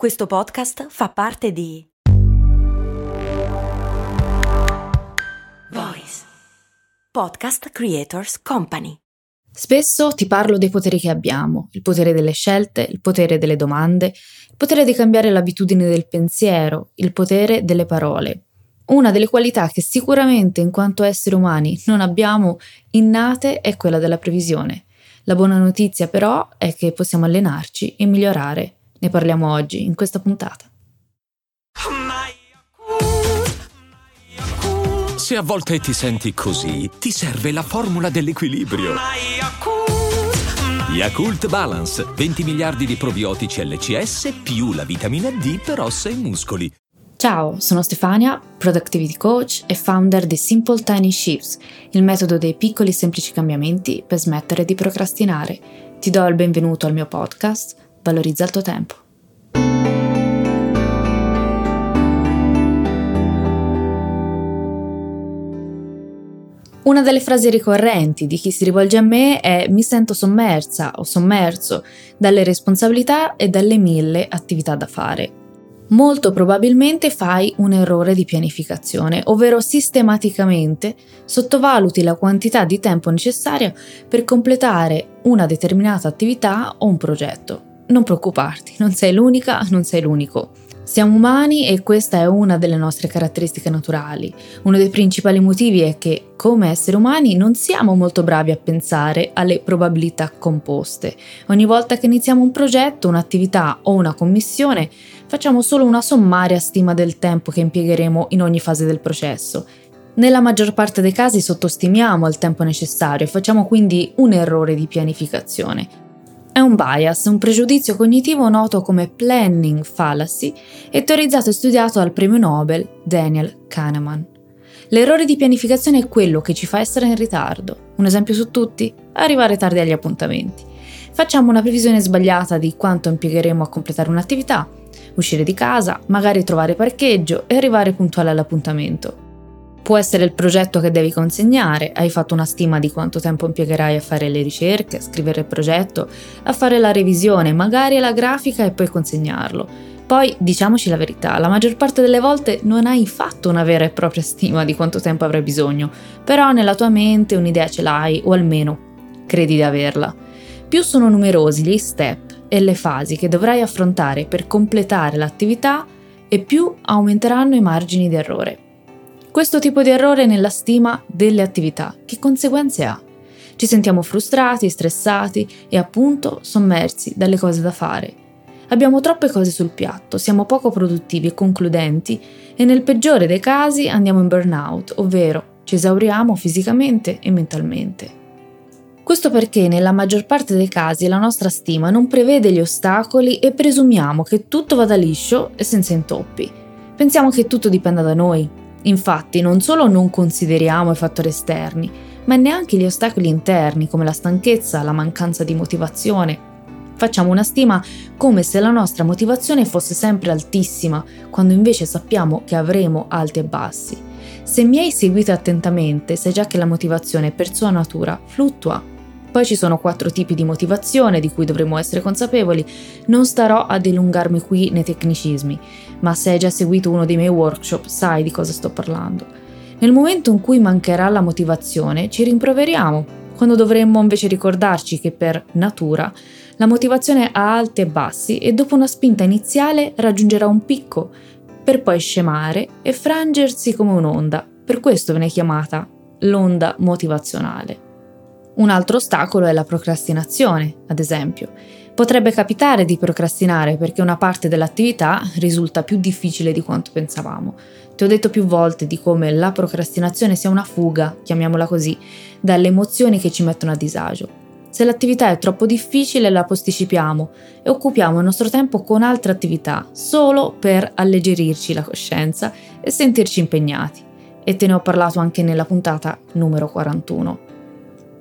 Questo podcast fa parte di Voice Podcast Creators Company. Spesso ti parlo dei poteri che abbiamo, il potere delle scelte, il potere delle domande, il potere di cambiare l'abitudine del pensiero, il potere delle parole. Una delle qualità che sicuramente in quanto esseri umani non abbiamo innate è quella della previsione. La buona notizia però è che possiamo allenarci e migliorare ne parliamo oggi, in questa puntata. Se a volte ti senti così, ti serve la formula dell'equilibrio. Yakult Balance, 20 miliardi di probiotici LCS più la vitamina D per ossa e muscoli. Ciao, sono Stefania, Productivity Coach e founder di Simple Tiny Shifts, il metodo dei piccoli semplici cambiamenti per smettere di procrastinare. Ti do il benvenuto al mio podcast valorizza il tuo tempo. Una delle frasi ricorrenti di chi si rivolge a me è mi sento sommersa o sommerso dalle responsabilità e dalle mille attività da fare. Molto probabilmente fai un errore di pianificazione, ovvero sistematicamente sottovaluti la quantità di tempo necessaria per completare una determinata attività o un progetto non preoccuparti, non sei l'unica, non sei l'unico. Siamo umani e questa è una delle nostre caratteristiche naturali. Uno dei principali motivi è che, come esseri umani, non siamo molto bravi a pensare alle probabilità composte. Ogni volta che iniziamo un progetto, un'attività o una commissione, facciamo solo una sommaria stima del tempo che impiegheremo in ogni fase del processo. Nella maggior parte dei casi sottostimiamo il tempo necessario e facciamo quindi un errore di pianificazione. È un bias, un pregiudizio cognitivo noto come planning fallacy e teorizzato e studiato dal premio Nobel Daniel Kahneman. L'errore di pianificazione è quello che ci fa essere in ritardo. Un esempio su tutti? Arrivare tardi agli appuntamenti. Facciamo una previsione sbagliata di quanto impiegheremo a completare un'attività, uscire di casa, magari trovare parcheggio e arrivare puntuale all'appuntamento. Può essere il progetto che devi consegnare, hai fatto una stima di quanto tempo impiegherai a fare le ricerche, a scrivere il progetto, a fare la revisione, magari la grafica e poi consegnarlo. Poi diciamoci la verità, la maggior parte delle volte non hai fatto una vera e propria stima di quanto tempo avrai bisogno, però nella tua mente un'idea ce l'hai o almeno credi di averla. Più sono numerosi gli step e le fasi che dovrai affrontare per completare l'attività e più aumenteranno i margini di errore. Questo tipo di errore nella stima delle attività, che conseguenze ha? Ci sentiamo frustrati, stressati e appunto sommersi dalle cose da fare. Abbiamo troppe cose sul piatto, siamo poco produttivi e concludenti e nel peggiore dei casi andiamo in burnout, ovvero ci esauriamo fisicamente e mentalmente. Questo perché nella maggior parte dei casi la nostra stima non prevede gli ostacoli e presumiamo che tutto vada liscio e senza intoppi. Pensiamo che tutto dipenda da noi, Infatti non solo non consideriamo i fattori esterni, ma neanche gli ostacoli interni come la stanchezza, la mancanza di motivazione. Facciamo una stima come se la nostra motivazione fosse sempre altissima, quando invece sappiamo che avremo alti e bassi. Se mi hai seguito attentamente, sai già che la motivazione per sua natura fluttua poi ci sono quattro tipi di motivazione di cui dovremmo essere consapevoli. Non starò a dilungarmi qui nei tecnicismi, ma se hai già seguito uno dei miei workshop sai di cosa sto parlando. Nel momento in cui mancherà la motivazione, ci rimproveriamo, quando dovremmo invece ricordarci che per natura la motivazione ha alti e bassi e dopo una spinta iniziale raggiungerà un picco, per poi scemare e frangersi come un'onda. Per questo viene chiamata l'onda motivazionale. Un altro ostacolo è la procrastinazione, ad esempio. Potrebbe capitare di procrastinare perché una parte dell'attività risulta più difficile di quanto pensavamo. Ti ho detto più volte di come la procrastinazione sia una fuga, chiamiamola così, dalle emozioni che ci mettono a disagio. Se l'attività è troppo difficile la posticipiamo e occupiamo il nostro tempo con altre attività solo per alleggerirci la coscienza e sentirci impegnati. E te ne ho parlato anche nella puntata numero 41.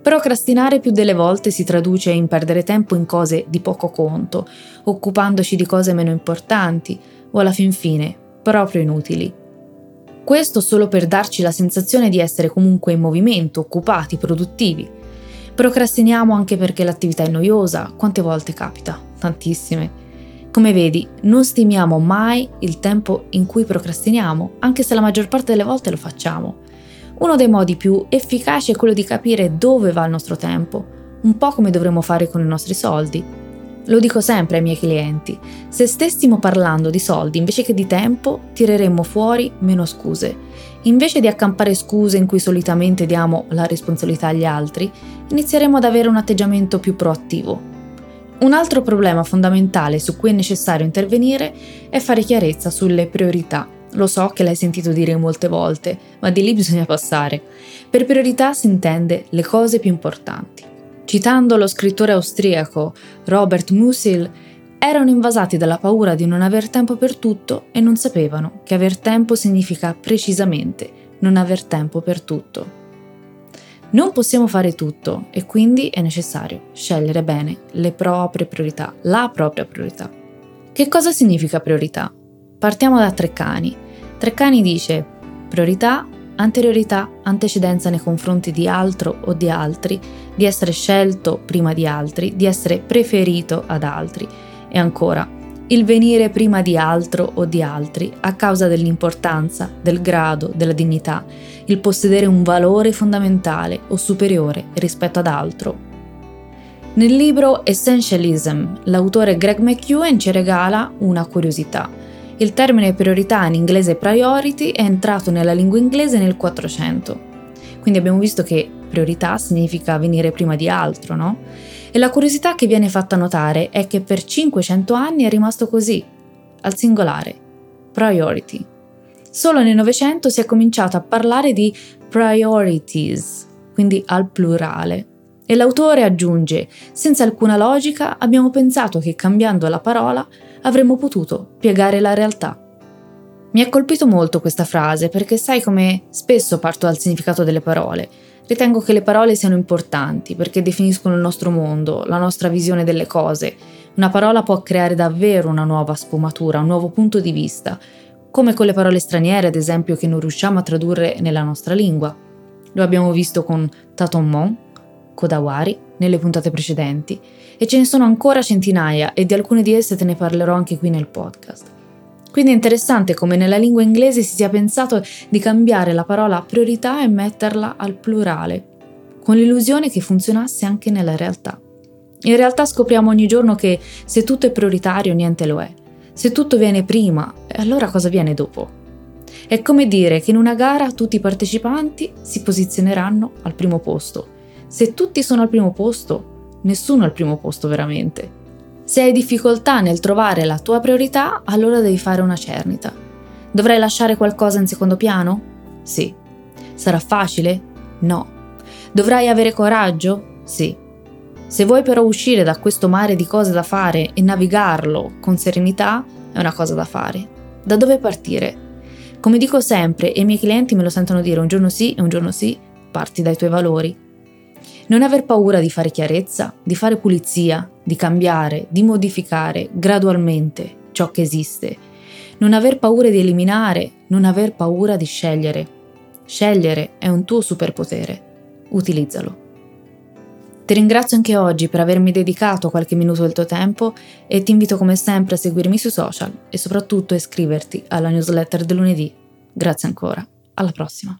Procrastinare più delle volte si traduce in perdere tempo in cose di poco conto, occupandoci di cose meno importanti o alla fin fine proprio inutili. Questo solo per darci la sensazione di essere comunque in movimento, occupati, produttivi. Procrastiniamo anche perché l'attività è noiosa, quante volte capita? Tantissime. Come vedi, non stimiamo mai il tempo in cui procrastiniamo, anche se la maggior parte delle volte lo facciamo. Uno dei modi più efficaci è quello di capire dove va il nostro tempo, un po' come dovremmo fare con i nostri soldi. Lo dico sempre ai miei clienti, se stessimo parlando di soldi invece che di tempo, tireremmo fuori meno scuse. Invece di accampare scuse in cui solitamente diamo la responsabilità agli altri, inizieremo ad avere un atteggiamento più proattivo, un altro problema fondamentale su cui è necessario intervenire è fare chiarezza sulle priorità. Lo so che l'hai sentito dire molte volte, ma di lì bisogna passare. Per priorità si intende le cose più importanti. Citando lo scrittore austriaco Robert Musil, erano invasati dalla paura di non aver tempo per tutto e non sapevano che aver tempo significa precisamente non aver tempo per tutto. Non possiamo fare tutto e quindi è necessario scegliere bene le proprie priorità, la propria priorità. Che cosa significa priorità? Partiamo da Treccani. Treccani dice priorità, anteriorità, antecedenza nei confronti di altro o di altri, di essere scelto prima di altri, di essere preferito ad altri e ancora il venire prima di altro o di altri a causa dell'importanza, del grado, della dignità, il possedere un valore fondamentale o superiore rispetto ad altro. Nel libro Essentialism, l'autore Greg McEwen ci regala una curiosità. Il termine priorità in inglese priority è entrato nella lingua inglese nel 400. Quindi abbiamo visto che priorità significa venire prima di altro, no? E la curiosità che viene fatta notare è che per 500 anni è rimasto così, al singolare, priority. Solo nel Novecento si è cominciato a parlare di priorities, quindi al plurale. E l'autore aggiunge, senza alcuna logica abbiamo pensato che cambiando la parola avremmo potuto piegare la realtà. Mi ha colpito molto questa frase perché sai come spesso parto dal significato delle parole Ritengo che le parole siano importanti perché definiscono il nostro mondo, la nostra visione delle cose. Una parola può creare davvero una nuova sfumatura, un nuovo punto di vista, come con le parole straniere, ad esempio, che non riusciamo a tradurre nella nostra lingua. Lo abbiamo visto con Tatomon, Kodawari, nelle puntate precedenti, e ce ne sono ancora centinaia e di alcune di esse te ne parlerò anche qui nel podcast. Quindi è interessante come nella lingua inglese si sia pensato di cambiare la parola priorità e metterla al plurale, con l'illusione che funzionasse anche nella realtà. In realtà scopriamo ogni giorno che se tutto è prioritario niente lo è. Se tutto viene prima, allora cosa viene dopo? È come dire che in una gara tutti i partecipanti si posizioneranno al primo posto. Se tutti sono al primo posto, nessuno al primo posto veramente. Se hai difficoltà nel trovare la tua priorità, allora devi fare una cernita. Dovrai lasciare qualcosa in secondo piano? Sì. Sarà facile? No. Dovrai avere coraggio? Sì. Se vuoi però uscire da questo mare di cose da fare e navigarlo con serenità, è una cosa da fare. Da dove partire? Come dico sempre, e i miei clienti me lo sentono dire un giorno sì e un giorno sì, parti dai tuoi valori. Non aver paura di fare chiarezza, di fare pulizia, di cambiare, di modificare gradualmente ciò che esiste. Non aver paura di eliminare, non aver paura di scegliere. Scegliere è un tuo superpotere. Utilizzalo. Ti ringrazio anche oggi per avermi dedicato qualche minuto del tuo tempo e ti invito come sempre a seguirmi sui social e soprattutto a iscriverti alla newsletter del lunedì. Grazie ancora. Alla prossima.